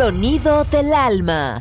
Sonido del alma.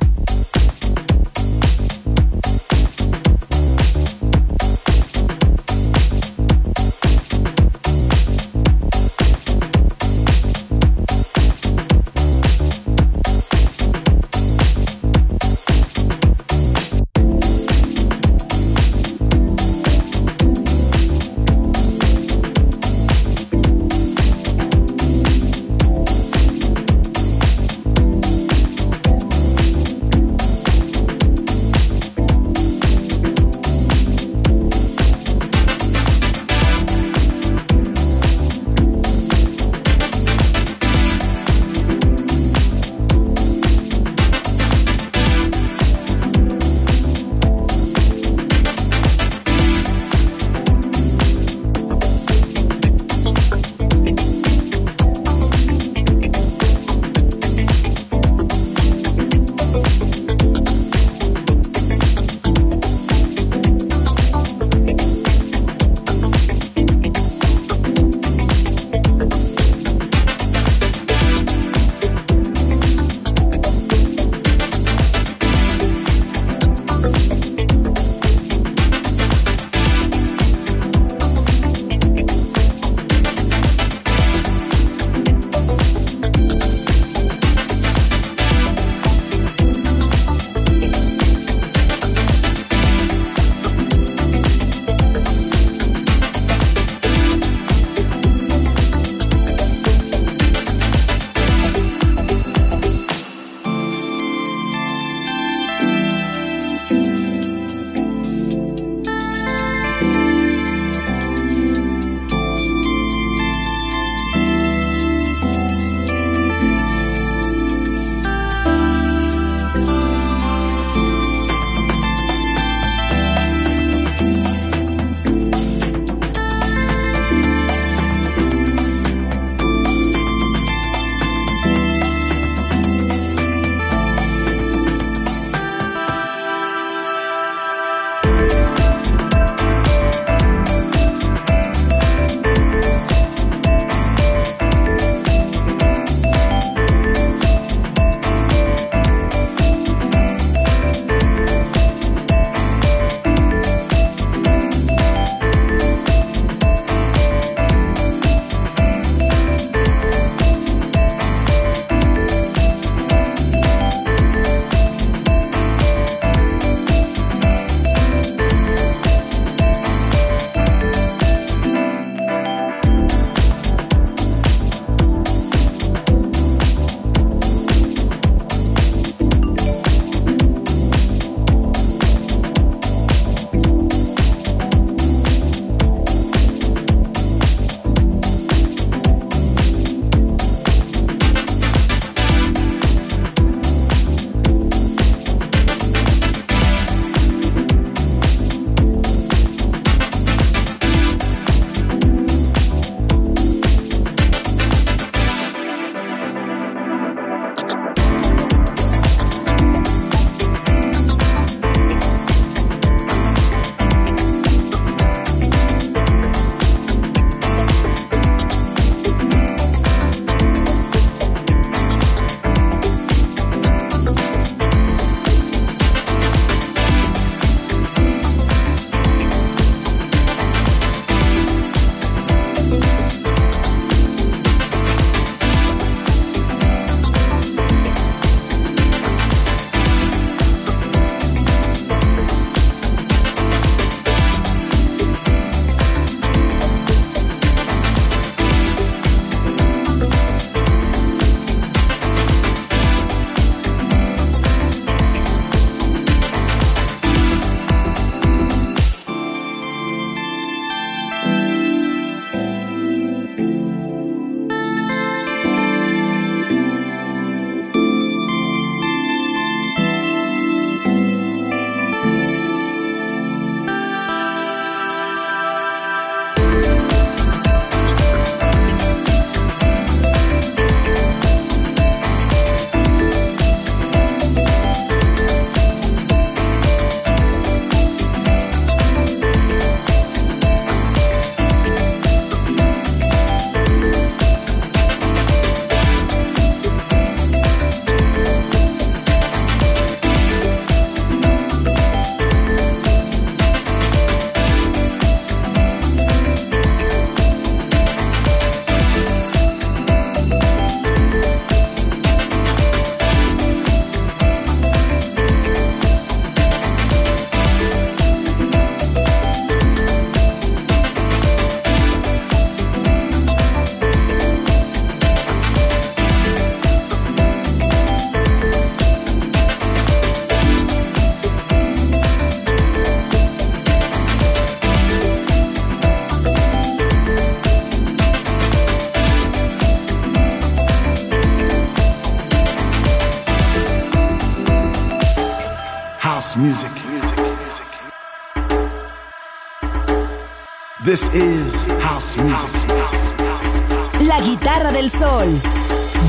Guitarra del sol.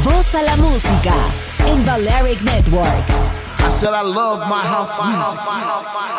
Voz a la música en Balearic Network. I said I love my house music.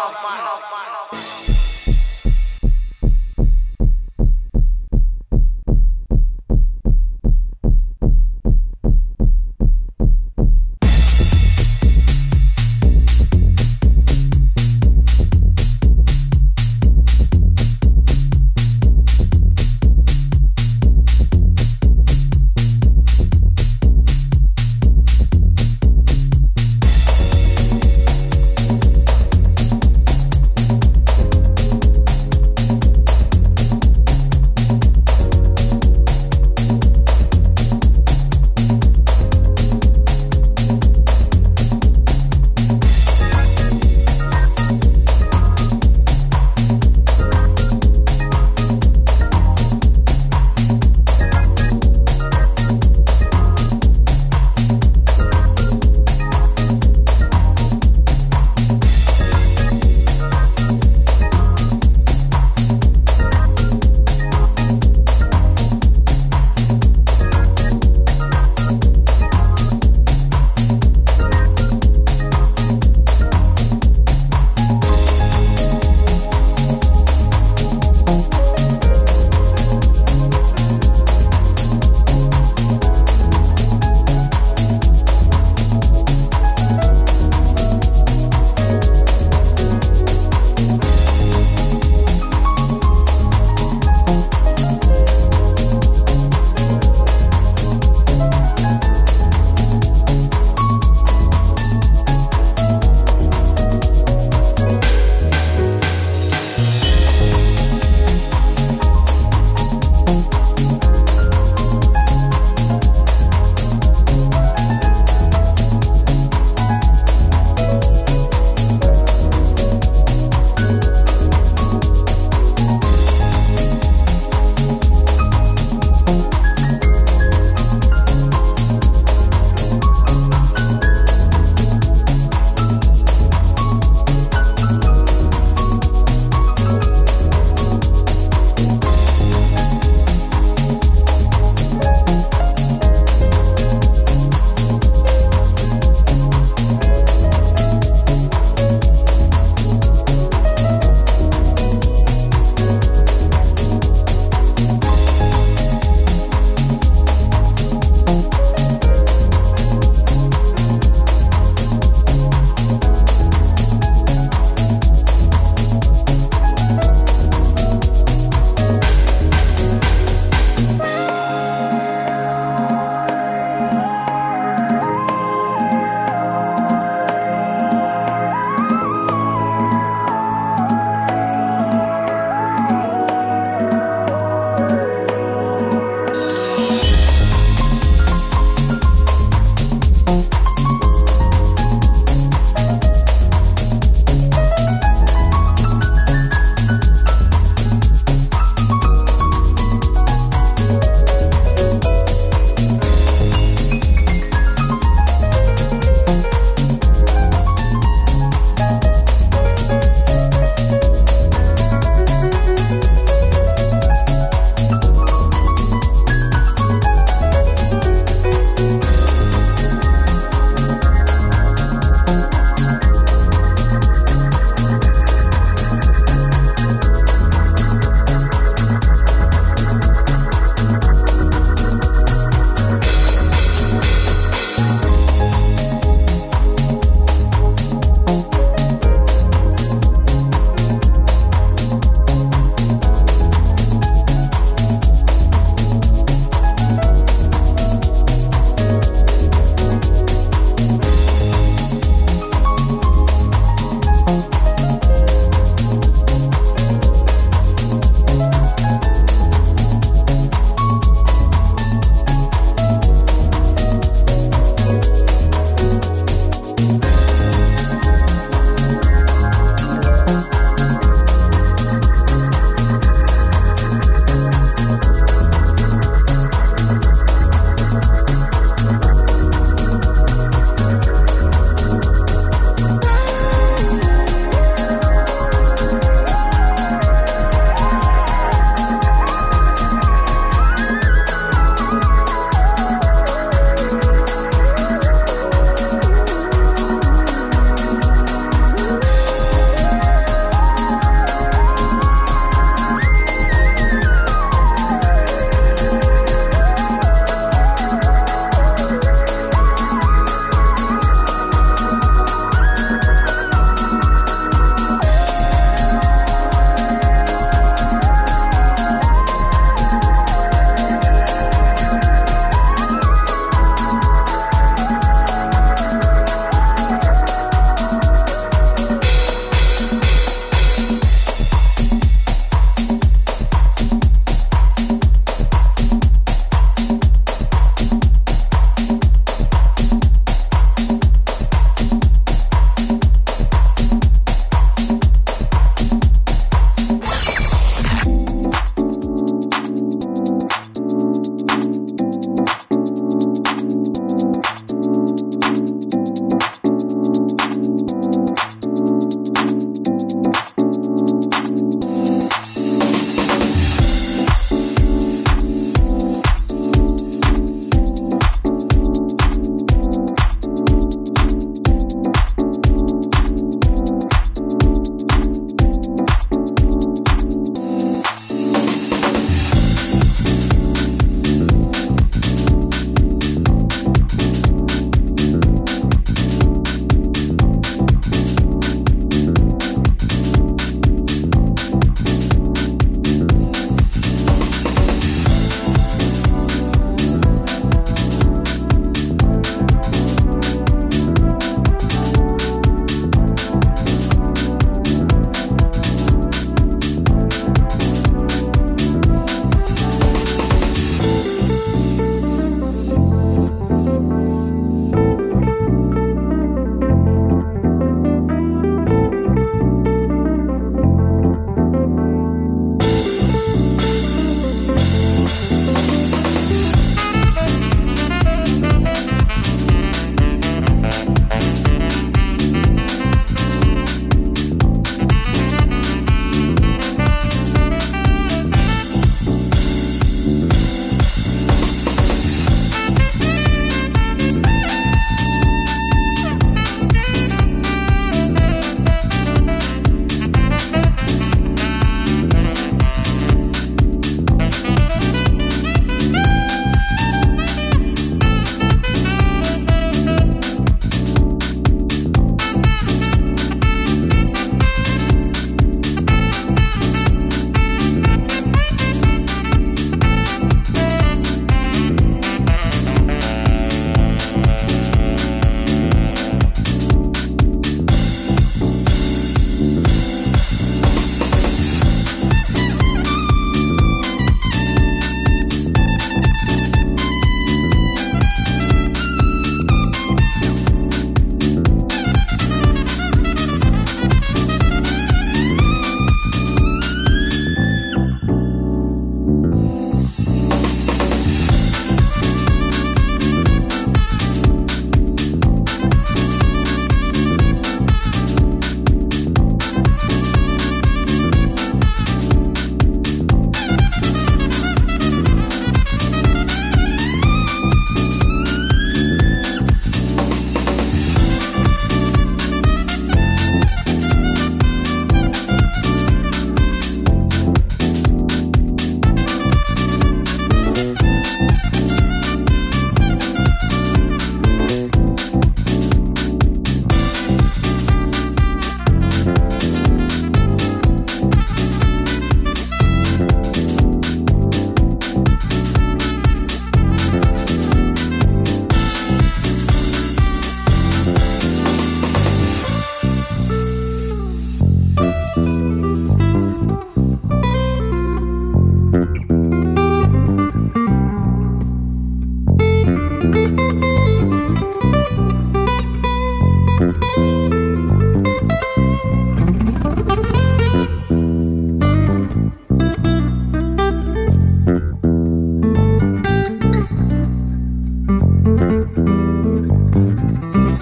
Thank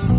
you.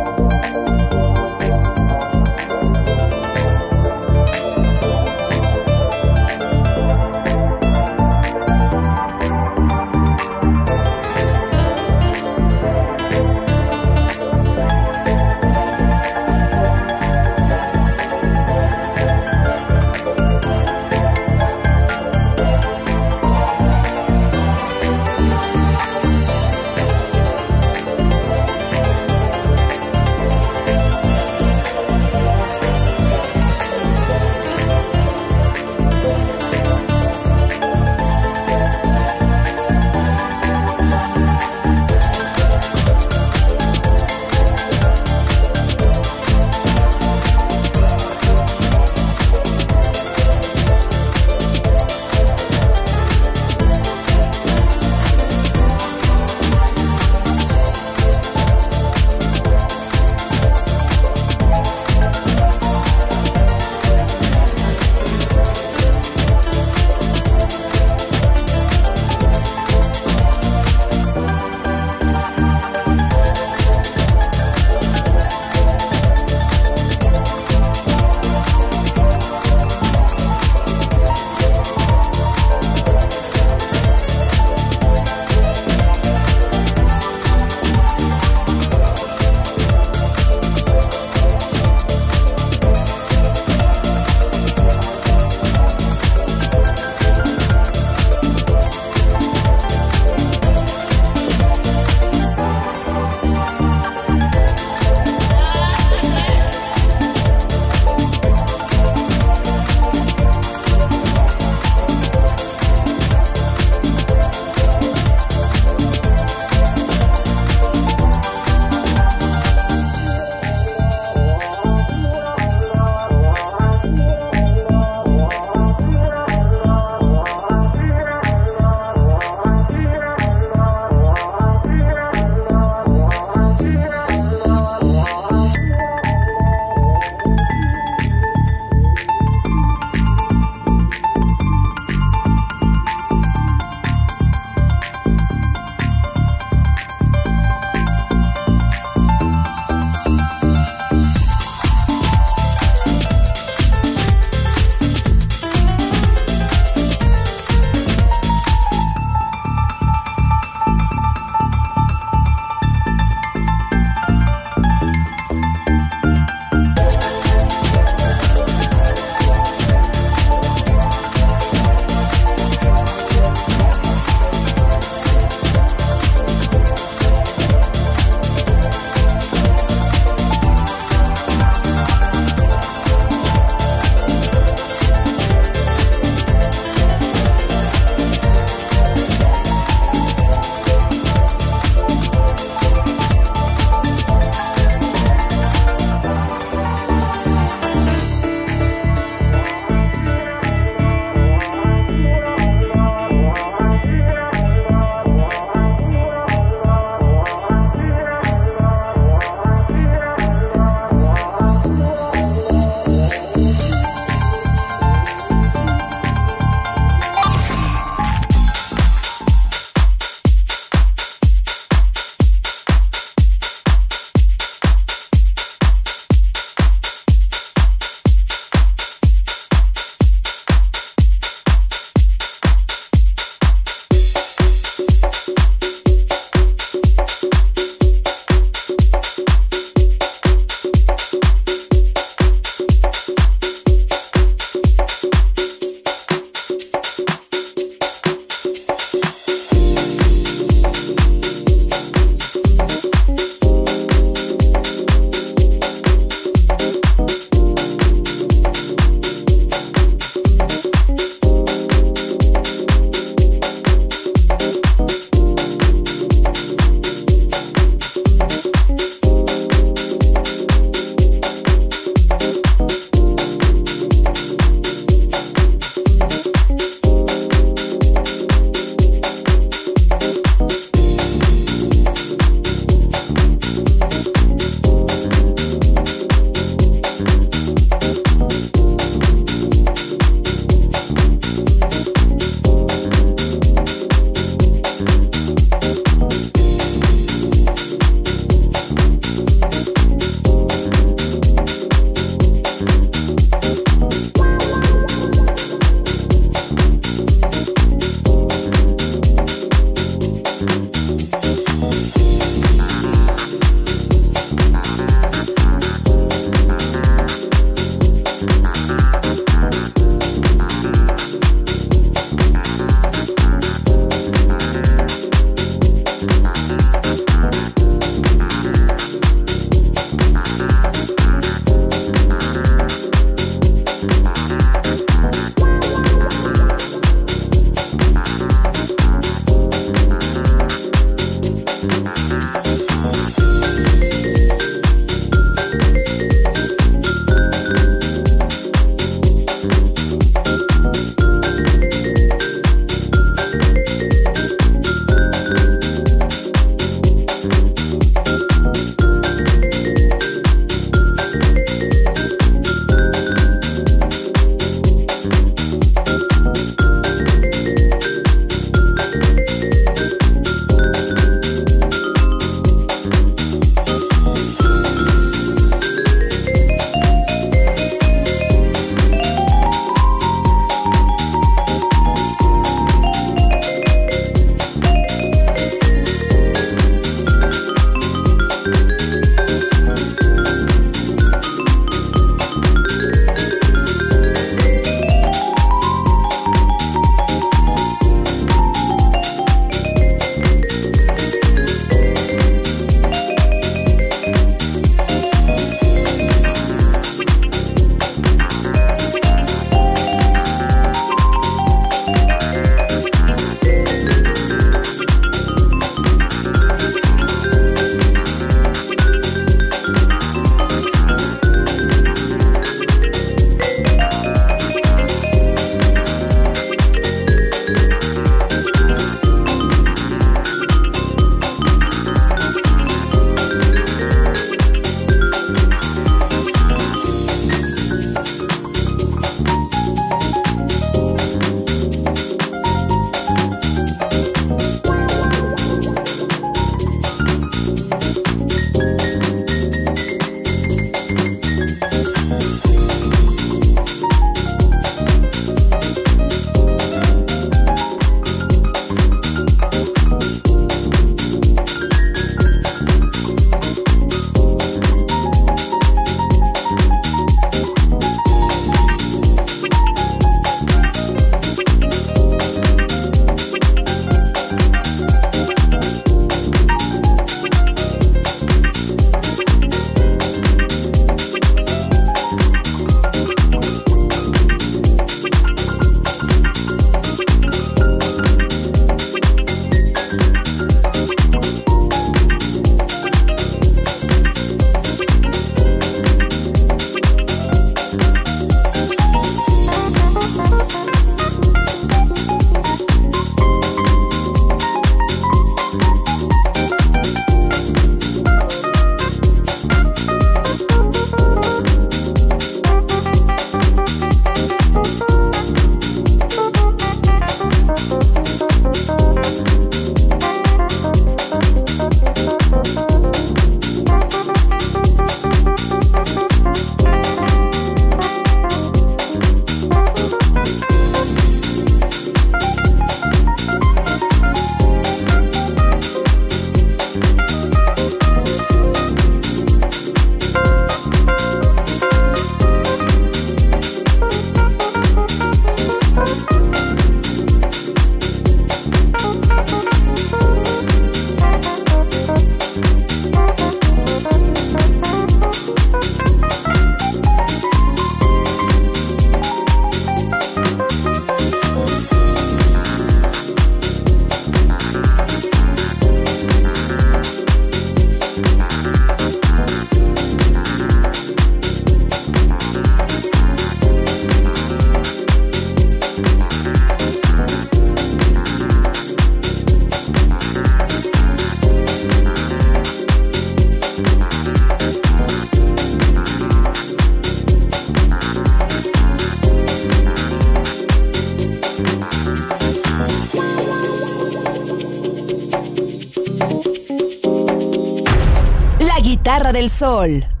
Sol.